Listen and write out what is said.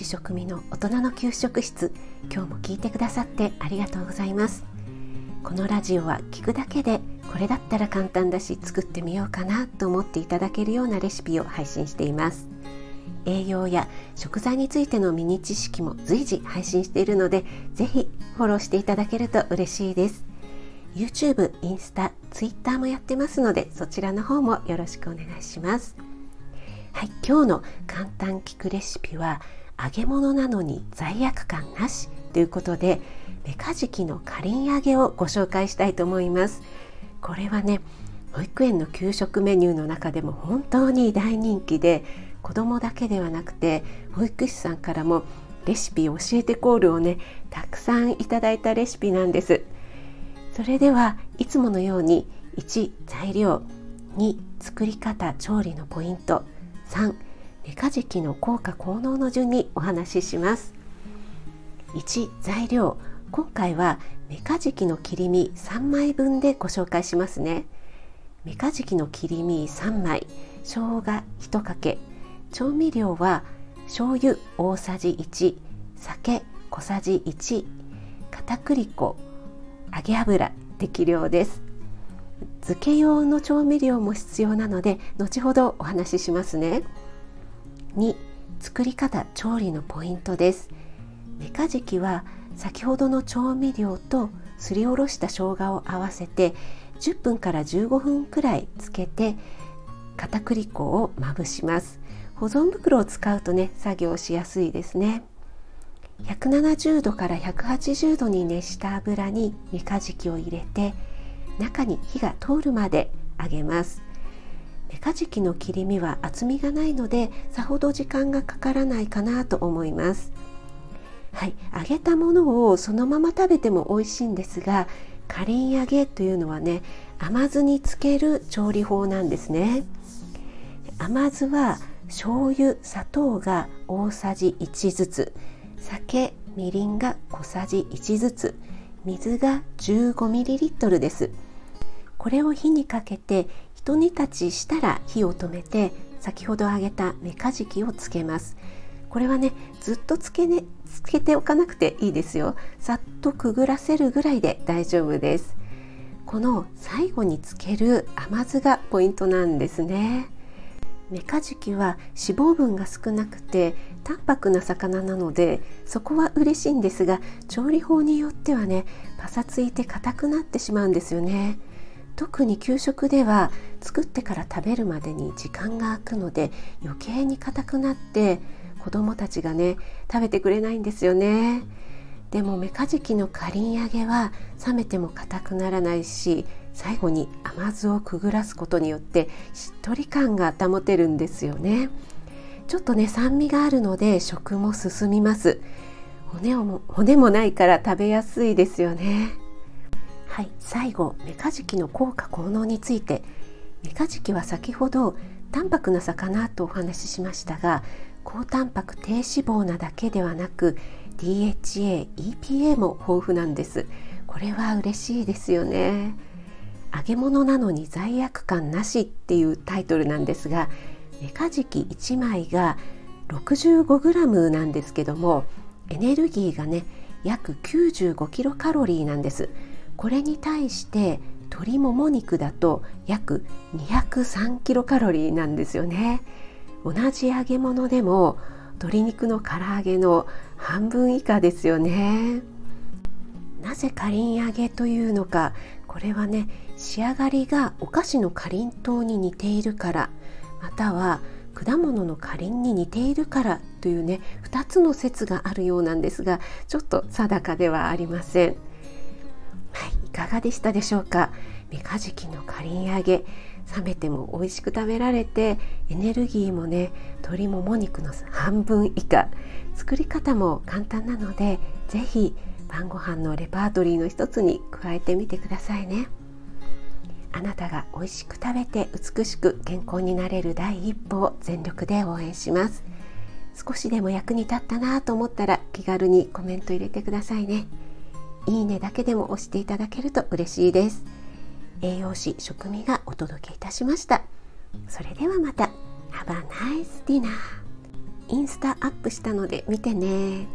士食味の大人の給食室。今日も聞いてくださってありがとうございます。このラジオは聞くだけでこれだったら簡単だし作ってみようかなと思っていただけるようなレシピを配信しています。栄養や食材についてのミニ知識も随時配信しているのでぜひフォローしていただけると嬉しいです。YouTube、インスタ、Twitter もやってますのでそちらの方もよろしくお願いします。はい、今日の簡単聞くレシピは揚げ物なのに罪悪感なしということでメカジキのかりん揚げをご紹介したいと思います。これはね保育園の給食メニューの中でも本当に大人気で子供だけではなくて保育士さんからもレシピ教えてコールをねたくさんいただいたレシピなんです。それではいつものように1材料。2作り方調理のポイント。3メカジキの効果効能の順にお話しします。1材料。今回はメカジキの切り身3枚分でご紹介しますね。メカジキの切り身3枚。生姜1かけ。調味料は醤油大さじ1酒小さじ1片栗粉。揚げ油。適量です。漬け用の調味料も必要なので後ほどお話ししますね。2作り方調理のポイントです。メカジキは先ほどの調味料とすりおろした生姜を合わせて10分から15分くらいつけて片栗粉をまぶします。保存袋を使うとね作業しやすいですね。170度から180度に熱した油にメカジキを入れて中に火が通るまで揚げますカジキの切り身は厚みがないのでさほど時間がかからないかなと思います。はい。揚げたものをそのまま食べても美味しいんですがかりん揚げというのはね甘酢につける調理法なんですね。甘酢は醤油砂糖が大さじ1ずつ酒みりんが小さじ1ずつ水が 15ml です。これを火にかけてひ煮立ちしたら火を止めて先ほど揚げたメカジキをつけます。これはねずっとつけ,、ね、つけておかなくていいですよ。さっとくぐらせるぐらいで大丈夫です。この最後につける甘酢がポイントなんですね。メカジキは脂肪分が少なくて淡白な魚なのでそこは嬉しいんですが調理法によってはねパサついて硬くなってしまうんですよね。特に給食では作ってから食べるまでに時間が空くので余計に硬くなって子どもたちがね食べてくれないんですよね。でもメカジキのかりん揚げは冷めても硬くならないし最後に甘酢をくぐらすことによってしっとり感が保てるんですよね。ちょっとね酸味があるので食も進みます。骨をも骨もないから食べやすいですよね。はい、最後メカジキの効果効能について。メカジキは先ほど淡白な魚とお話ししましたが高タンパク低脂肪なだけではなく DHA、EPA も豊富なんです。これは嬉しいですよね。揚げ物なのに罪悪感なしっていうタイトルなんですがメカジキ1枚が 65g なんですけどもエネルギーがね約95キロカロリーなんです。これに対して鶏もも肉だと約203キロカロリーなんですよね同じ揚げ物でも鶏肉の唐揚げの半分以下ですよねなぜかりん揚げというのかこれはね仕上がりがお菓子のかりんとうに似ているからまたは果物のかりんに似ているからというね2つの説があるようなんですがちょっと定かではありません。いかがでしたでしょうか？メカジキのかりん揚げ。冷めても美味しく食べられてエネルギーもね鶏もも肉の半分以下。作り方も簡単なので是非晩ご飯のレパートリーの一つに加えてみてくださいね。あなたが美味しく食べて美しく健康になれる第一歩を全力で応援します。少しでも役に立ったなと思ったら気軽にコメント入れてくださいね。いいねだけでも押していただけると嬉しいです。栄養士食味がお届けいたしました。それではまた。Have a nice dinner インスタアップしたので見てね。